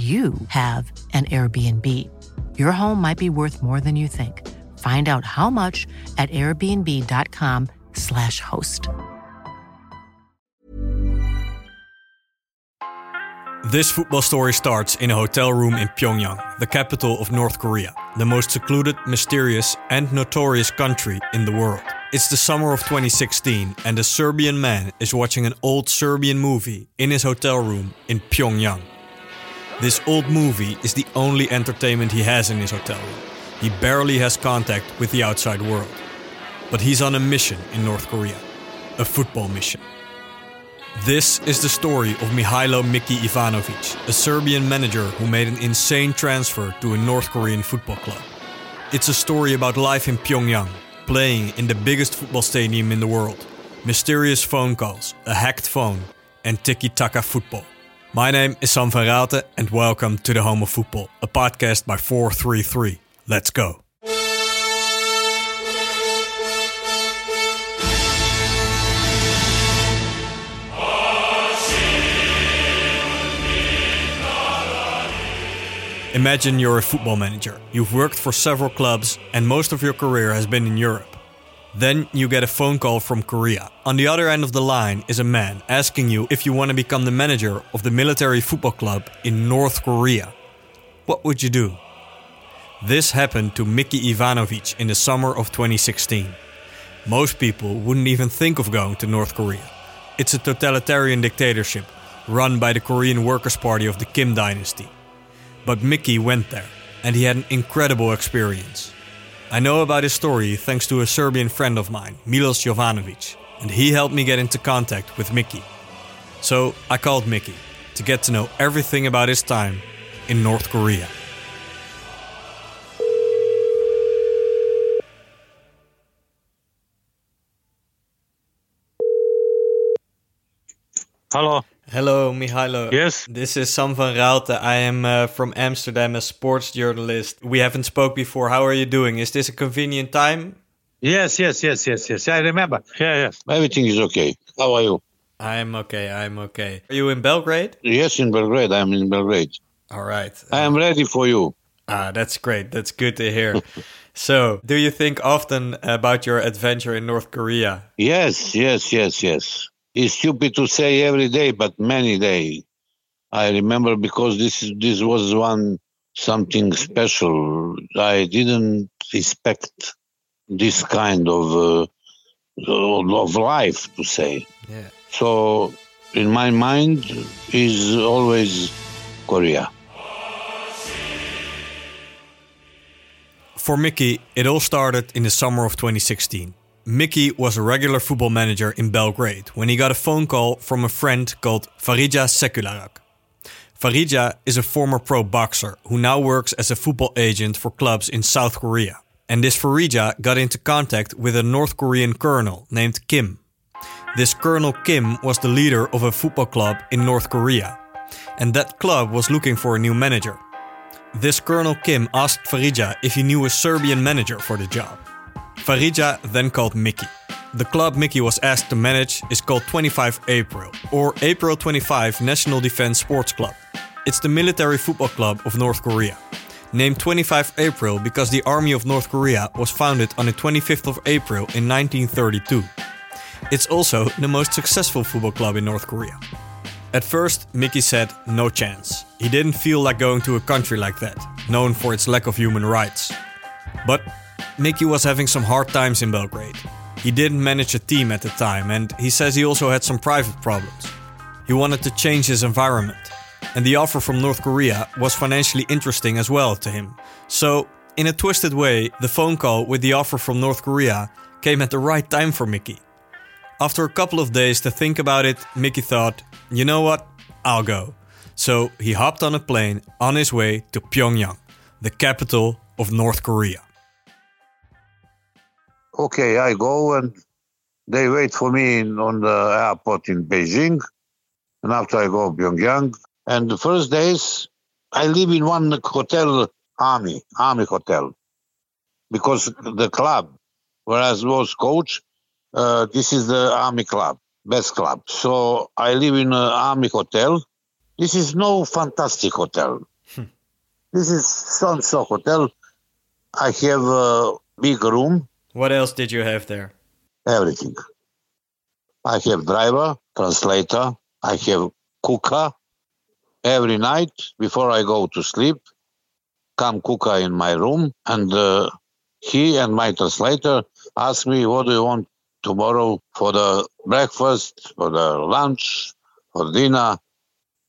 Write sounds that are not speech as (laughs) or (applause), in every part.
you have an Airbnb. Your home might be worth more than you think. Find out how much at airbnb.com/slash host. This football story starts in a hotel room in Pyongyang, the capital of North Korea, the most secluded, mysterious, and notorious country in the world. It's the summer of 2016, and a Serbian man is watching an old Serbian movie in his hotel room in Pyongyang. This old movie is the only entertainment he has in his hotel room. He barely has contact with the outside world. But he's on a mission in North Korea a football mission. This is the story of Mihailo Miki Ivanovic, a Serbian manager who made an insane transfer to a North Korean football club. It's a story about life in Pyongyang, playing in the biggest football stadium in the world, mysterious phone calls, a hacked phone, and tiki taka football. My name is Sam van Raalte, and welcome to the Home of Football, a podcast by 433. Let's go. Imagine you're a football manager. You've worked for several clubs, and most of your career has been in Europe. Then you get a phone call from Korea. On the other end of the line is a man asking you if you want to become the manager of the military football club in North Korea. What would you do? This happened to Miki Ivanovic in the summer of 2016. Most people wouldn't even think of going to North Korea. It's a totalitarian dictatorship run by the Korean Workers' Party of the Kim dynasty. But Miki went there, and he had an incredible experience. I know about his story thanks to a Serbian friend of mine, Milos Jovanovic, and he helped me get into contact with Miki. So I called Miki to get to know everything about his time in North Korea. Hello. Hello, Mihailo. Yes. This is Sam van Raalte. I am uh, from Amsterdam, a sports journalist. We haven't spoke before. How are you doing? Is this a convenient time? Yes, yes, yes, yes, yes. I remember. Yeah, yes. Everything is okay. How are you? I'm okay. I'm okay. Are you in Belgrade? Yes, in Belgrade. I'm in Belgrade. All right. I am ready for you. Ah, that's great. That's good to hear. (laughs) so, do you think often about your adventure in North Korea? Yes, yes, yes, yes. It's stupid to say every day, but many day. I remember because this is this was one something special. I didn't expect this kind of uh, of life to say. Yeah. So in my mind is always Korea. For Miki, it all started in the summer of 2016. Miki was a regular football manager in Belgrade when he got a phone call from a friend called Farija Sekularak. Farija is a former pro boxer who now works as a football agent for clubs in South Korea. And this Farija got into contact with a North Korean colonel named Kim. This Colonel Kim was the leader of a football club in North Korea. And that club was looking for a new manager. This Colonel Kim asked Farija if he knew a Serbian manager for the job. Farija then called Miki. The club Miki was asked to manage is called 25 April, or April 25 National Defense Sports Club. It's the military football club of North Korea. Named 25 April because the Army of North Korea was founded on the 25th of April in 1932. It's also the most successful football club in North Korea. At first, Miki said no chance. He didn't feel like going to a country like that, known for its lack of human rights. But Miki was having some hard times in Belgrade. He didn't manage a team at the time, and he says he also had some private problems. He wanted to change his environment, and the offer from North Korea was financially interesting as well to him. So, in a twisted way, the phone call with the offer from North Korea came at the right time for Miki. After a couple of days to think about it, Miki thought, you know what, I'll go. So he hopped on a plane on his way to Pyongyang, the capital of North Korea okay, I go and they wait for me in, on the airport in Beijing. And after I go Pyongyang, and the first days I live in one hotel, army, army hotel, because the club where I was coach, uh, this is the army club, best club. So I live in an army hotel. This is no fantastic hotel. Hmm. This is so-and-so hotel. I have a big room what else did you have there? Everything. I have driver, translator, I have cooker. Every night before I go to sleep, come cooker in my room and uh, he and my translator ask me, what do you want tomorrow for the breakfast, for the lunch, for dinner,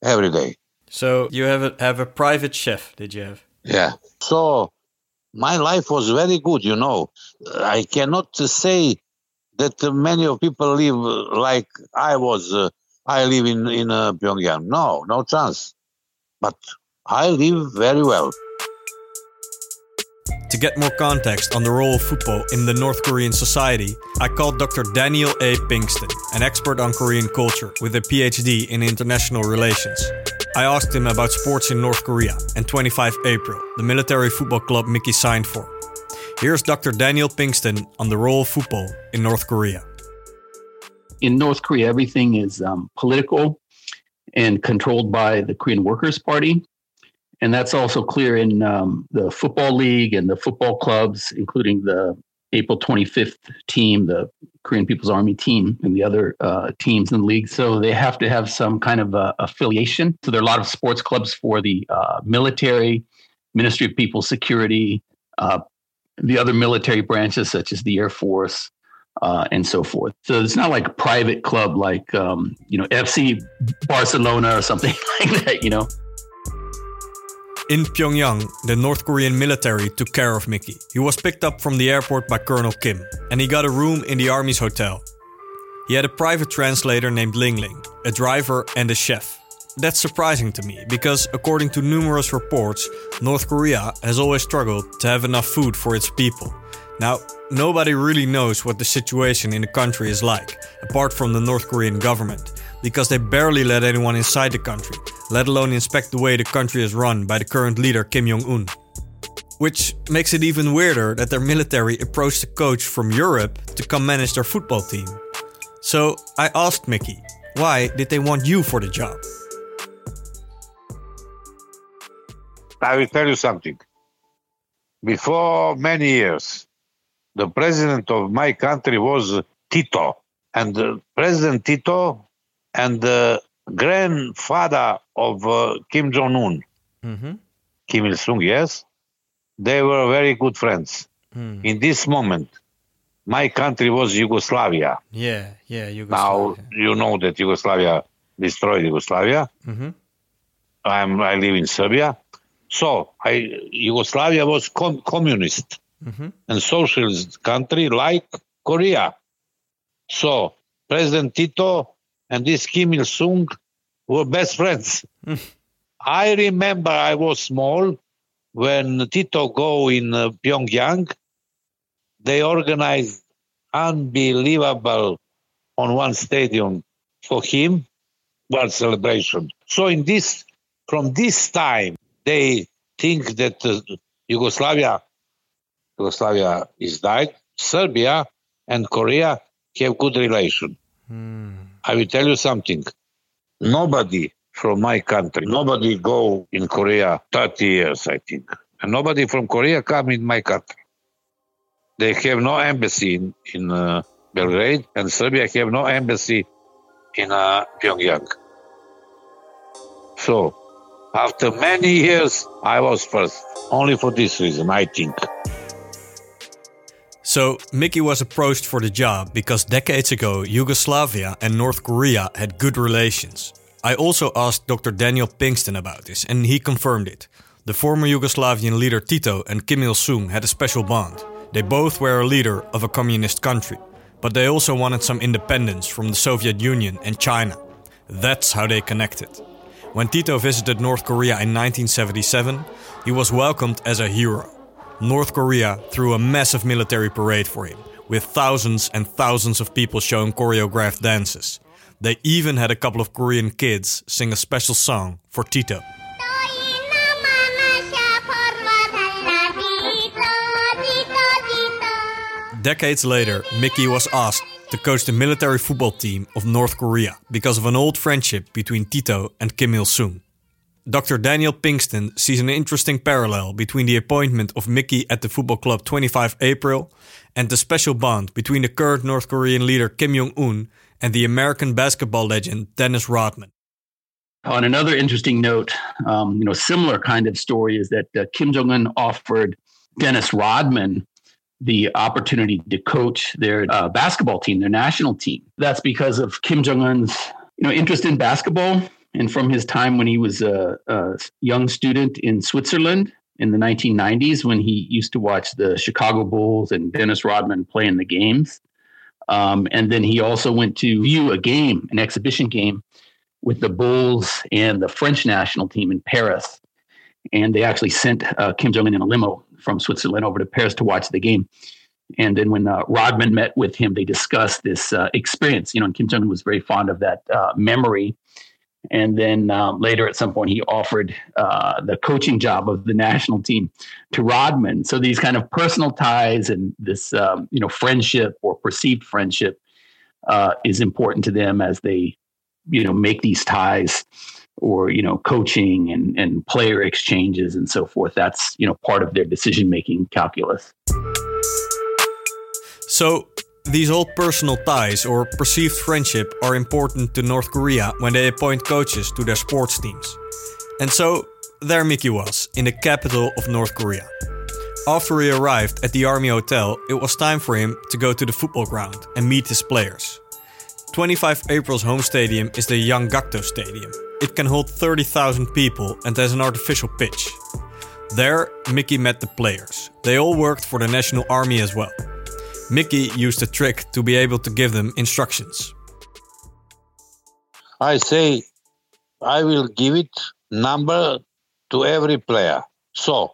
every day. So you have a, have a private chef, did you have? Yeah. So my life was very good, you know. I cannot say that many of people live like I was. Uh, I live in in uh, Pyongyang. No, no chance. But I live very well. To get more context on the role of football in the North Korean society, I called Dr. Daniel A. Pinkston, an expert on Korean culture with a PhD in international relations. I asked him about sports in North Korea and 25 April, the military football club Miki signed for. Here's Dr. Daniel Pinkston on the role of football in North Korea. In North Korea, everything is um, political and controlled by the Korean Workers' Party. And that's also clear in um, the football league and the football clubs, including the April 25th team, the Korean People's Army team, and the other uh, teams in the league. So they have to have some kind of uh, affiliation. So there are a lot of sports clubs for the uh, military, Ministry of People's Security, uh, the other military branches such as the Air Force, uh, and so forth. So it's not like a private club like um, you know FC Barcelona or something (laughs) like that. You know. In Pyongyang, the North Korean military took care of Miki. He was picked up from the airport by Colonel Kim, and he got a room in the army's hotel. He had a private translator named Ling Ling, a driver, and a chef. That's surprising to me, because according to numerous reports, North Korea has always struggled to have enough food for its people. Now, nobody really knows what the situation in the country is like, apart from the North Korean government because they barely let anyone inside the country, let alone inspect the way the country is run by the current leader Kim Jong un. Which makes it even weirder that their military approached a coach from Europe to come manage their football team. So I asked Miki, why did they want you for the job? I will tell you something. Before many years, the president of my country was Tito. And President Tito and the grandfather of uh, Kim Jong Un, mm-hmm. Kim Il Sung, yes, they were very good friends. Mm. In this moment, my country was Yugoslavia. Yeah, yeah, Yugoslavia. Now you know that Yugoslavia destroyed Yugoslavia. Mm-hmm. I'm, I live in Serbia. So I, Yugoslavia was com- communist mm-hmm. and socialist country like Korea. So President Tito and this Kim Il Sung were best friends. Mm. I remember I was small when Tito go in uh, Pyongyang. They organized unbelievable on one stadium for him, world celebration. So in this, from this time, they think that uh, Yugoslavia, Yugoslavia is died. Serbia and Korea have good relation. Mm. I will tell you something. Nobody from my country, nobody go in Korea 30 years, I think. And nobody from Korea come in my country. They have no embassy in, in uh, Belgrade, and Serbia have no embassy in uh, Pyongyang. So, after many years, I was first. Only for this reason, I think. So, Miki was approached for the job because decades ago, Yugoslavia and North Korea had good relations. I also asked Dr. Daniel Pinkston about this, and he confirmed it. The former Yugoslavian leader Tito and Kim Il sung had a special bond. They both were a leader of a communist country, but they also wanted some independence from the Soviet Union and China. That's how they connected. When Tito visited North Korea in 1977, he was welcomed as a hero. North Korea threw a massive military parade for him, with thousands and thousands of people showing choreographed dances. They even had a couple of Korean kids sing a special song for Tito. Decades later, Miki was asked to coach the military football team of North Korea because of an old friendship between Tito and Kim Il sung. Dr. Daniel Pinkston sees an interesting parallel between the appointment of Miki at the football club 25 April and the special bond between the current North Korean leader Kim Jong un and the American basketball legend Dennis Rodman. On another interesting note, um, you know, similar kind of story is that uh, Kim Jong Un offered Dennis Rodman the opportunity to coach their uh, basketball team, their national team. That's because of Kim Jong Un's you know interest in basketball and from his time when he was a, a, young student in Switzerland in the 1990s, when he used to watch the Chicago Bulls and Dennis Rodman play in the games. Um, and then he also went to view a game, an exhibition game, with the Bulls and the French national team in Paris. And they actually sent uh, Kim Jong un in a limo from Switzerland over to Paris to watch the game. And then when uh, Rodman met with him, they discussed this uh, experience. You know, and Kim Jong un was very fond of that uh, memory and then um, later, at some point, he offered uh, the coaching job of the national team to Rodman. So these kind of personal ties and this, um, you know, friendship or perceived friendship uh, is important to them as they, you know, make these ties or you know, coaching and and player exchanges and so forth. That's you know part of their decision making calculus. So these old personal ties or perceived friendship are important to North Korea when they appoint coaches to their sports teams. And so, there Miki was, in the capital of North Korea. After he arrived at the Army Hotel, it was time for him to go to the football ground and meet his players. 25 April's home stadium is the Yanggakdo Stadium. It can hold 30,000 people and has an artificial pitch. There, Miki met the players. They all worked for the National Army as well. Miki used a trick to be able to give them instructions. I say, I will give it number to every player. So,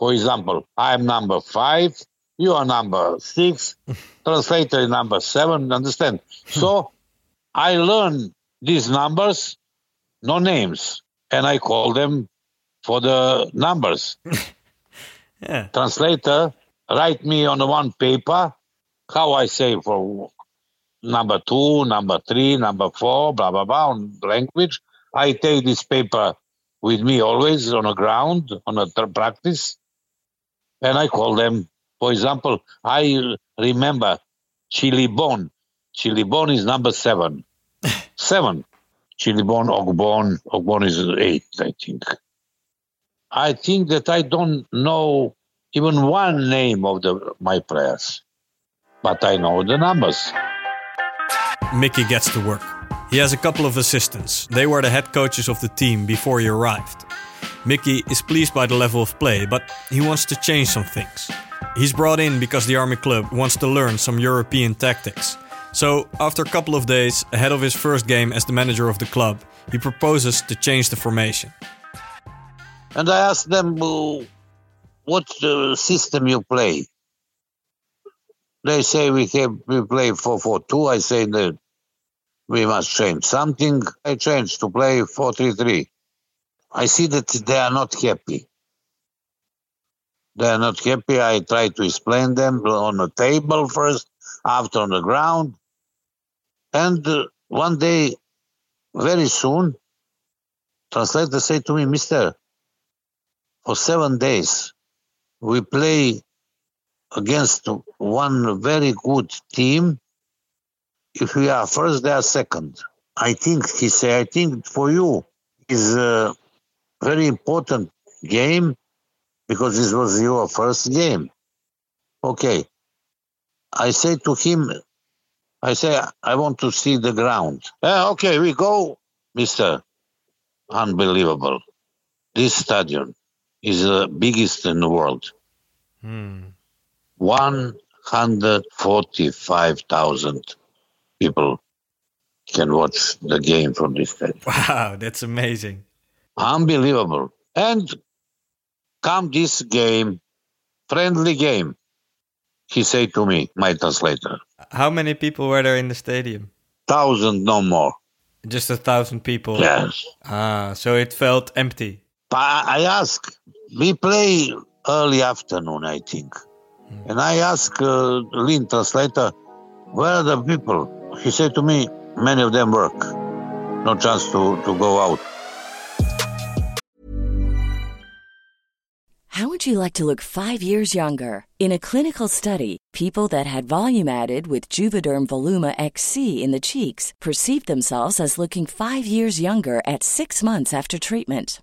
for example, I am number five, you are number six, (laughs) translator is number seven, understand? so, I learn these numbers, no names, and I call them for the numbers. (laughs) yeah. Translator write me on one paper how I say for number two, number three, number four, blah blah blah on language. I take this paper with me always on the ground on a practice, and I call them. For example, I remember Chilibon. Chili bone is number seven. (laughs) seven. Chilibon, Ogbon. Ogbon is eight, I think. I think that I don't know even one name of the my players but I know the numbers. Miki gets to work. He has a couple of assistants. They were the head coaches of the team before he arrived. Miki is pleased by the level of play, but he wants to change some things. He's brought in because the Army Club wants to learn some European tactics. So, after a couple of days, ahead of his first game as the manager of the club, he proposes to change the formation. And I asked them, what uh, system you play? They say we have we play 4-4-2. I say that we must change something. I change to play 4-3-3. I see that they are not happy. They are not happy. I try to explain them on the table first, after on the ground. And uh, one day, very soon, translator said to me, Mister, for seven days, we play against one very good team. If we are first, they are second. I think, he said, I think for you is a very important game because this was your first game. Okay. I say to him, I say, I want to see the ground. Yeah, okay, we go, Mister. Unbelievable. This stadium is the biggest in the world. Hmm. 145,000 people can watch the game from this stadium. (laughs) Wow, that's amazing. Unbelievable. And come this game, friendly game, he said to me, my translator. How many people were there in the stadium? Thousand, no more. Just a thousand people. Yes. Ah, so it felt empty. But I ask, we play early afternoon, I think. And I ask uh, Lin translator, where are the people? He said to me, many of them work. No chance to, to go out. How would you like to look five years younger? In a clinical study, people that had volume added with Juvederm Voluma XC in the cheeks perceived themselves as looking five years younger at six months after treatment.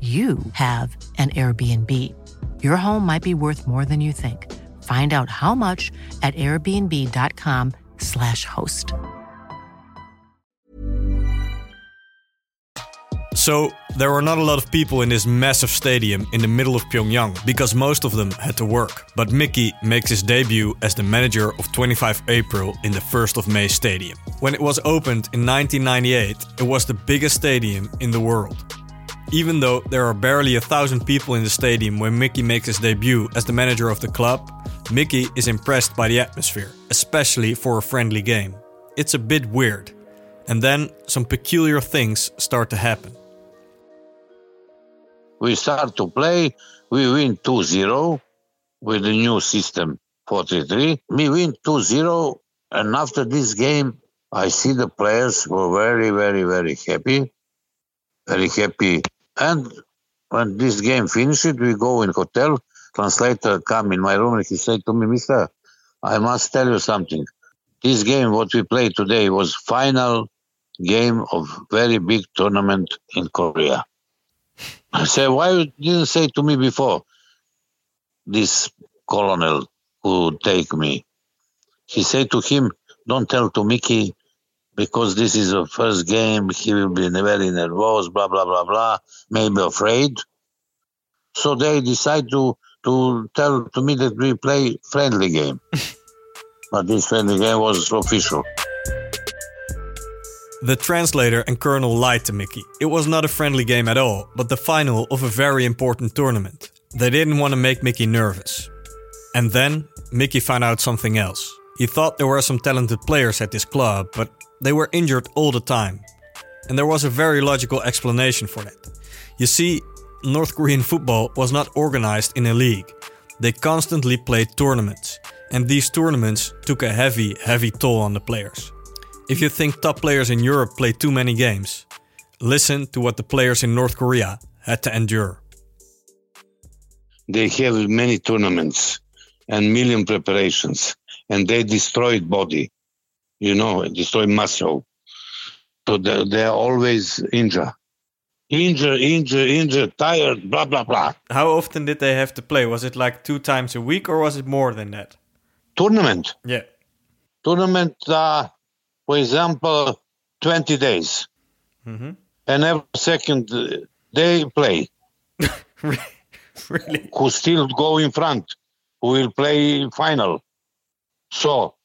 you have an Airbnb. Your home might be worth more than you think. Find out how much at airbnb.com/slash host. So, there were not a lot of people in this massive stadium in the middle of Pyongyang because most of them had to work. But Miki makes his debut as the manager of 25 April in the 1st of May Stadium. When it was opened in 1998, it was the biggest stadium in the world. Even though there are barely a thousand people in the stadium when Miki makes his debut as the manager of the club, Miki is impressed by the atmosphere, especially for a friendly game. It's a bit weird. And then some peculiar things start to happen. We start to play, we win 2 0 with the new system 43. We win 2 0, and after this game, I see the players were very, very, very happy. Very happy and when this game finished, we go in hotel. Translator come in my room and he said to me, Mister, I must tell you something. This game, what we played today, was final game of very big tournament in Korea. I said, why you didn't say to me before? This colonel who take me. He said to him, don't tell to Miki because this is the first game. He will be very nervous, blah, blah, blah, blah, maybe afraid. So they decide to, to tell to me that we play friendly game. (laughs) but this friendly game was official. The translator and Colonel lied to Miki. It was not a friendly game at all, but the final of a very important tournament. They didn't want to make Miki nervous. And then Miki found out something else. He thought there were some talented players at this club, but they were injured all the time. And there was a very logical explanation for that. You see, North Korean football was not organized in a league. They constantly played tournaments, and these tournaments took a heavy, heavy toll on the players. If you think top players in Europe play too many games, listen to what the players in North Korea had to endure. They have many tournaments and million preparations, and they destroyed body, you know, destroy muscle. So they're always injured injured, injured, injured, tired, blah, blah, blah. How often did they have to play? Was it like two times a week or was it more than that? Tournament. Yeah. Tournament, uh, for example, 20 days. Mm-hmm. And every second day play. (laughs) really? Who still go in front, who will play final. So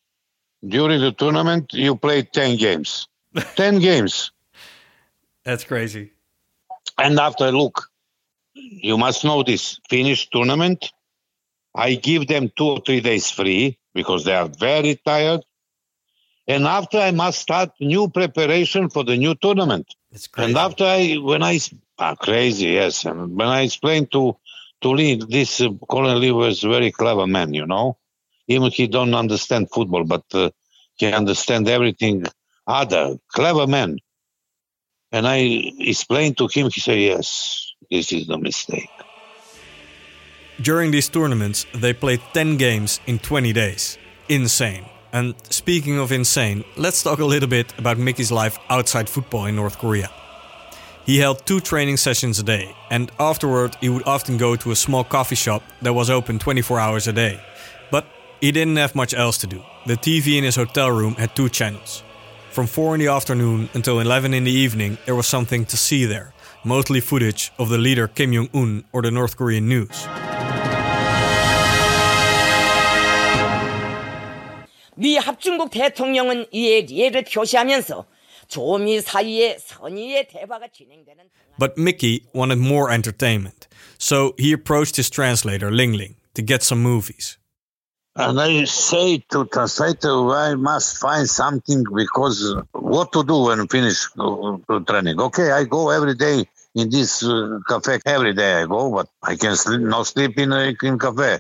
during the tournament, you play 10 games. (laughs) 10 games. That's crazy. And after, look, you must know this finish tournament. I give them two or three days free because they are very tired. And after I must start new preparation for the new tournament. It's crazy. And after I, when I, ah, crazy, yes. And when I explained to, to Lee, this uh, Colin Lee was very clever man, you know. Even he don't understand football, but uh, he understand everything other. Clever man. And I explained to him, he said, yes, this is the mistake. During these tournaments, they played 10 games in 20 days. Insane. And speaking of insane, let's talk a little bit about Miki's life outside football in North Korea. He held two training sessions a day, and afterward, he would often go to a small coffee shop that was open 24 hours a day. But he didn't have much else to do. The TV in his hotel room had two channels. From 4 in the afternoon until 11 in the evening, there was something to see there, mostly footage of the leader Kim Jong un or the North Korean news. But Miki wanted more entertainment, so he approached his translator Ling Ling to get some movies. And I say to translator, I must find something because what to do when finish uh, training. Okay, I go every day in this uh, cafe. Every day I go, but I can sleep, not sleep in a in cafe.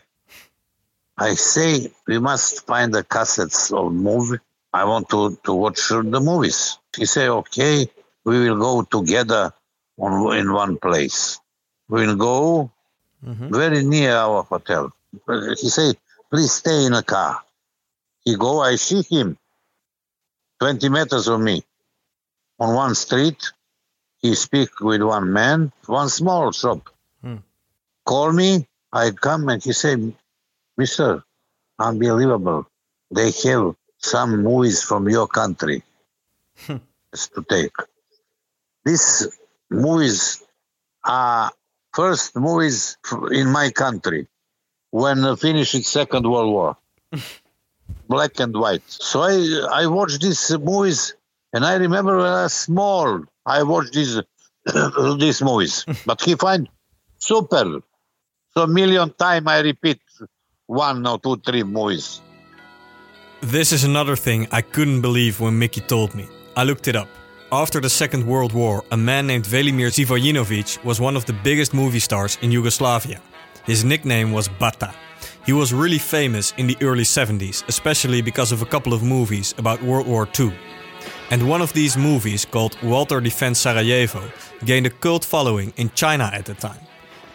I say we must find the cassettes of movie. I want to, to watch the movies. He say, okay, we will go together on, in one place. We will go mm-hmm. very near our hotel. He say, please stay in a car. He go, I see him 20 meters from me. On one street, he speak with one man, one small shop. Hmm. Call me, I come and he say, Mister, unbelievable. They have some movies from your country hmm. to take. These movies are first movies in my country when finished Second World War, (laughs) black and white. So I I watched these movies, and I remember when I was small, I watched these (coughs) these movies. (laughs) but he find super. So a million time I repeat one or two, three movies. This is another thing I couldn't believe when Miki told me. I looked it up. After the Second World War, a man named Velimir Zivojinovic was one of the biggest movie stars in Yugoslavia. His nickname was Bata. He was really famous in the early 70s, especially because of a couple of movies about World War II. And one of these movies, called Walter Defends Sarajevo, gained a cult following in China at the time.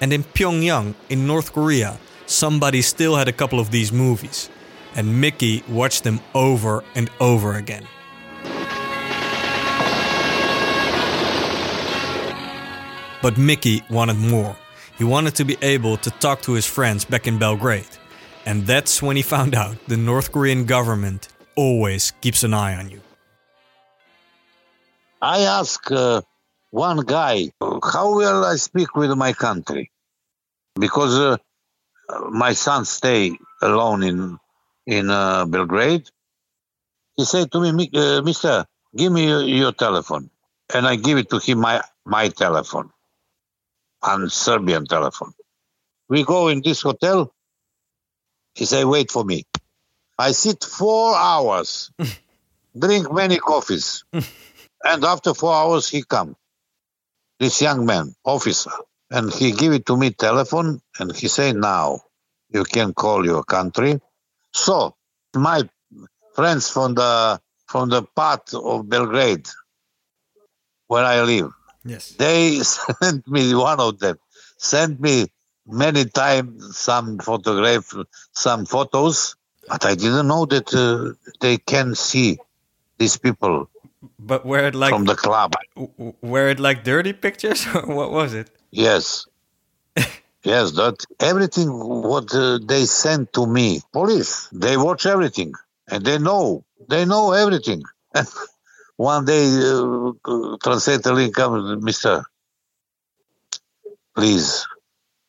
And in Pyongyang, in North Korea, somebody still had a couple of these movies, and Miki watched them over and over again. But Miki wanted more. He wanted to be able to talk to his friends back in Belgrade. And that's when he found out the North Korean government always keeps an eye on you. I ask uh, one guy, how will I speak with my country? Because uh, my son stay alone in in uh, Belgrade. He said to me, uh, Mister, give me your, telephone, and I give it to him my my telephone, and Serbian telephone. We go in this hotel. He say, wait for me. I sit four hours, (laughs) drink many coffees, (laughs) and after four hours he come. This young man, officer, and he give it to me telephone, and he say, now you can call your country. So my friends from the from the part of Belgrade where I live, yes, they (laughs) sent me one of them sent me many times some photograph, some photos, but I didn't know that uh, they can see these people. But were it like from the club? Were it like dirty pictures, or (laughs) what was it? Yes, (laughs) yes. That everything what uh, they sent to me, police, they watch everything and they know, they know everything. One day, uh, translator link comes, Mister, please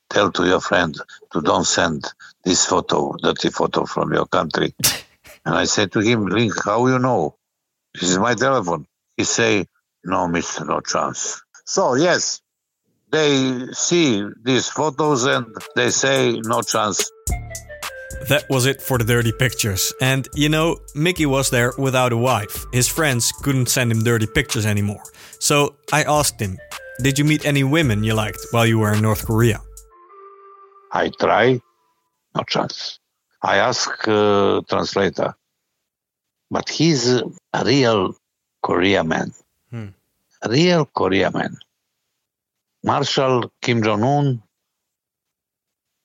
tell to your friend to don't send this photo, dirty photo from your country. (laughs) and I said to him, Link, how you know? This is my telephone. He say, no, mister, no chance. So, yes, they see these photos and they say, no chance. That was it for the dirty pictures. And you know, Miki was there without a wife. His friends couldn't send him dirty pictures anymore. So I asked him, Did you meet any women you liked while you were in North Korea? I try, no chance. I ask uh, translator, but he's a real Korea man, hmm. a real Korea man. Marshal Kim Jong Un,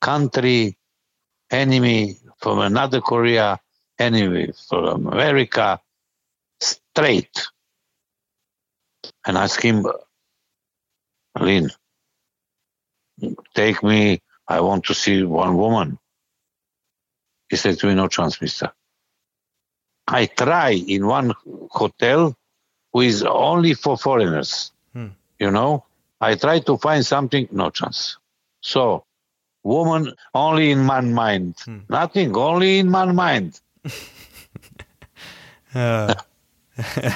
country enemy from another Korea, enemy from America, straight. And ask him, Lin, take me I want to see one woman. He said to me, no chance, mister. I try in one hotel who is only for foreigners. Hmm. You know, I try to find something, no chance. So, woman only in my mind. Hmm. Nothing, only in my mind. (laughs) uh, (laughs)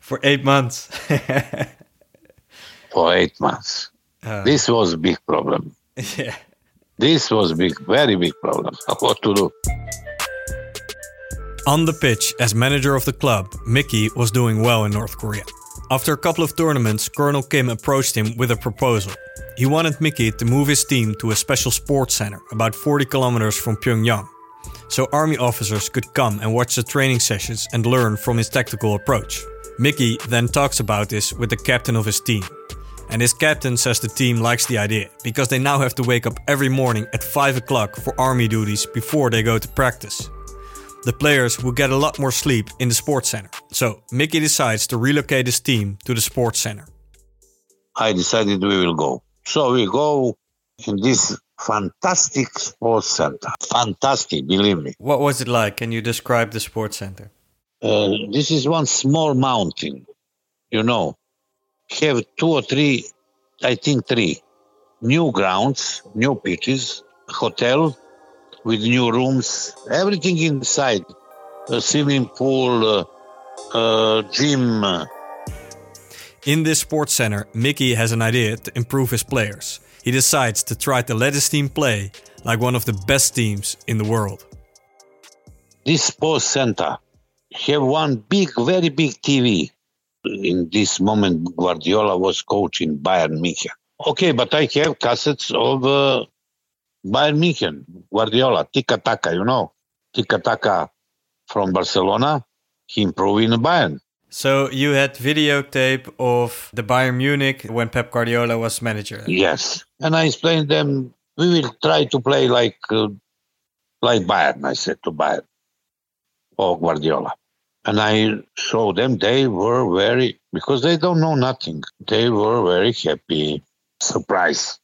for eight months. (laughs) for eight months. Uh, this was a big problem. Yeah. This was big, very big problem. What to do? On the pitch, as manager of the club, Miki was doing well in North Korea. After a couple of tournaments, Colonel Kim approached him with a proposal. He wanted Miki to move his team to a special sports center about 40 kilometers from Pyongyang, so army officers could come and watch the training sessions and learn from his tactical approach. Miki then talks about this with the captain of his team, and his captain says the team likes the idea because they now have to wake up every morning at 5 o'clock for army duties before they go to practice. The players will get a lot more sleep in the sports center. So Miki decides to relocate his team to the sports center. I decided we will go. So we go in this fantastic sports center. Fantastic, believe me. What was it like? Can you describe the sports center? Uh, this is one small mountain, you know, have two or three, I think three, new grounds, new pitches, hotel with new rooms, everything inside, a swimming pool, uh, uh, gym. In this sports center, Miki has an idea to improve his players. He decides to try to let his team play like one of the best teams in the world. This sports center have one big, very big TV in this moment Guardiola was coaching Bayern Munich. Okay, but I have cassettes of uh, Bayern Munich, Guardiola, Tika Taka, you know, Tika Taka from Barcelona, he improved in Bayern. So you had videotape of the Bayern Munich when Pep Guardiola was manager. Yes, and I explained them we will try to play like uh, like Bayern. I said to Bayern or Guardiola. And I showed them, they were very, because they don't know nothing, they were very happy, surprised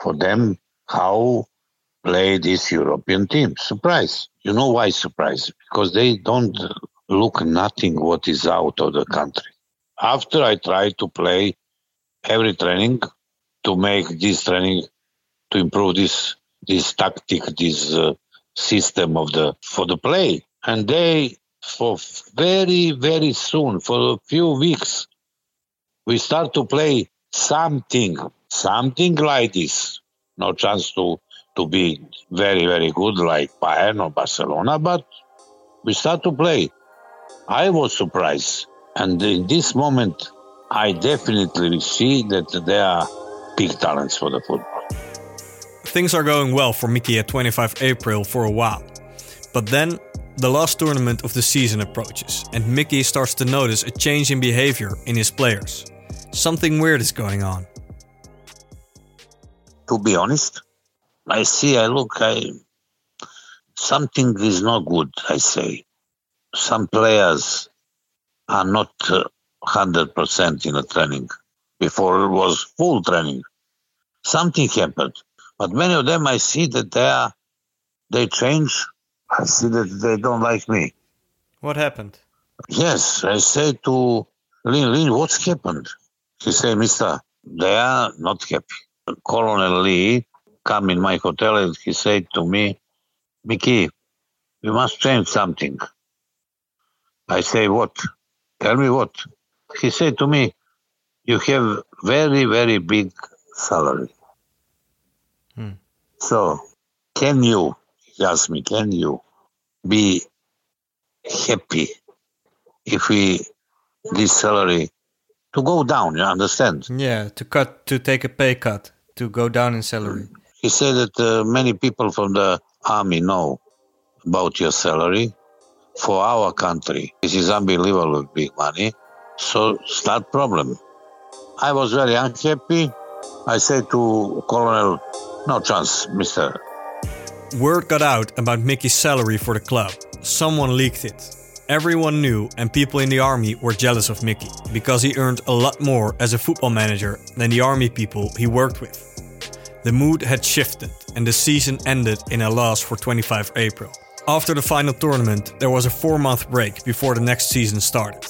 for them how play this European team. Surprise. You know why surprise? Because they don't look nothing what is out of the country. After I try to play every training to make this training to improve this this tactic, this uh, system of the for the play, and they for very very soon for a few weeks we start to play something something like this. No chance to to be very very good like Bayern or Barcelona, but we start to play. I was surprised, and in this moment, I definitely see that there are big talents for the football. Things are going well for Miki at 25 April for a while. But then the last tournament of the season approaches, and Miki starts to notice a change in behavior in his players. Something weird is going on. To be honest, I see, I look, I something is not good. I say some players are not uh, hundred percent in a training. Before it was full training. Something happened, but many of them I see that they are they change. I see that they don't like me. What happened? Yes, I say to Lin, Lin, what's happened? He say, Mister, they are not happy. Colonel Lee come in my hotel and he said to me, Miki, we must change something. I say, what? Tell me what? He said to me, you have very, very big salary. Hmm. So, can you, he asked me, can you be happy if we, this salary, to go down, you understand? Yeah, to cut, to take a pay cut, to go down in salary. He said that uh, many people from the army know about your salary. For our country, this is unbelievable big money. So start problem. I was very unhappy. I said to Colonel, no chance, Mister. Word got out about Miki's salary for the club. Someone leaked it. Everyone knew, and people in the army were jealous of Miki because he earned a lot more as a football manager than the army people he worked with. The mood had shifted, and the season ended in a loss for 25 April. After the final tournament, there was a four month break before the next season started.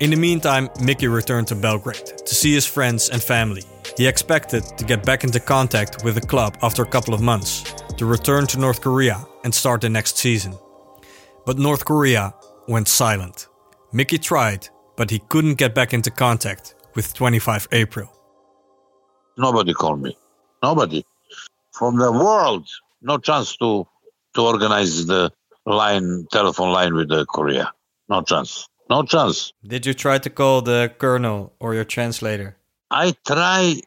In the meantime, Miki returned to Belgrade to see his friends and family. He expected to get back into contact with the club after a couple of months, to return to North Korea and start the next season. But North Korea went silent. Miki tried, but he couldn't get back into contact with 25 April. Nobody called me. Nobody. From the world, no chance to to organize the line, telephone line with the Korea. No chance. No chance. Did you try to call the colonel or your translator? I try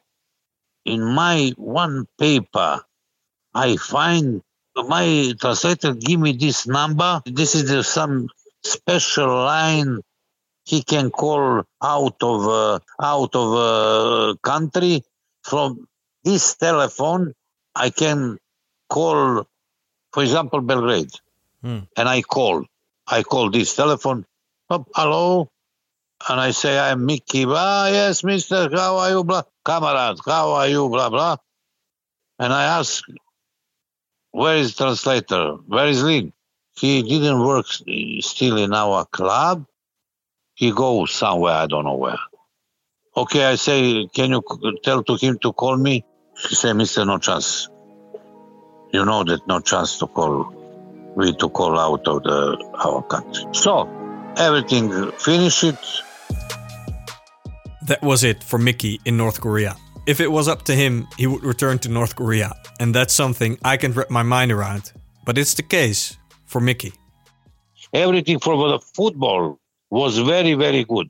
in my one paper. I find my translator give me this number. This is the, some special line he can call out of uh, out of uh, country from this telephone. I can call for example, Belgrade, Hmm. and I call, I call this telephone, oh, hello, and I say I'm Miki. Ah, yes, Mister, how are you, blah, comrade, how are you, blah blah, and I ask, where is translator? Where is Lin? He didn't work still in our club. He goes somewhere, I don't know where. Okay, I say, can you tell to him to call me? He say, Mister, no chance you know that no chance to call we to call out of the our country. So everything finished. That was it for Miki in North Korea. If it was up to him, he would return to North Korea, and that's something I can wrap my mind around. But it's the case for Miki. Everything for the football was very very good,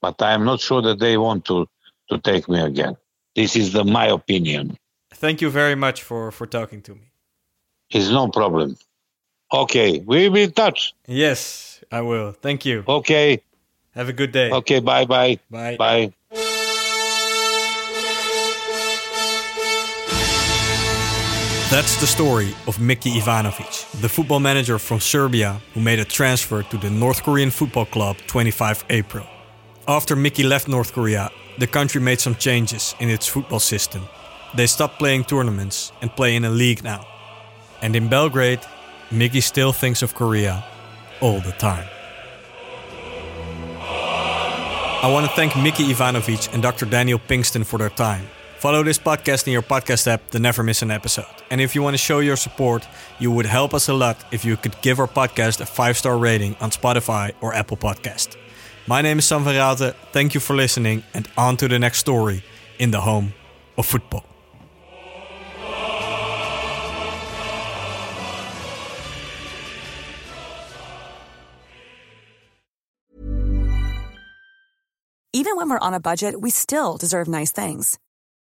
but I am not sure that they want to to take me again. This is the my opinion. Thank you very much for for talking to me. It's no problem. Okay, we'll be in touch. Yes, I will. Thank you. Okay, Have a good day. okay, bye bye bye. Bye. That's the story of Miki Ivanovic, the football manager from Serbia who made a transfer to the North Korean football club 25 April. After Miki left North Korea, the country made some changes in its football system. They stopped playing tournaments and play in a league now. And in Belgrade, Miki still thinks of Korea all the time. I want to thank Miki Ivanovic and Dr. Daniel Pinkston for their time. Follow this podcast in your podcast app to never miss an episode. And if you want to show your support, you would help us a lot if you could give our podcast a five star rating on Spotify or Apple Podcast. My name is Sam van. Thank you for listening, and on to the next story in the home of football. Even when we're on a budget, we still deserve nice things.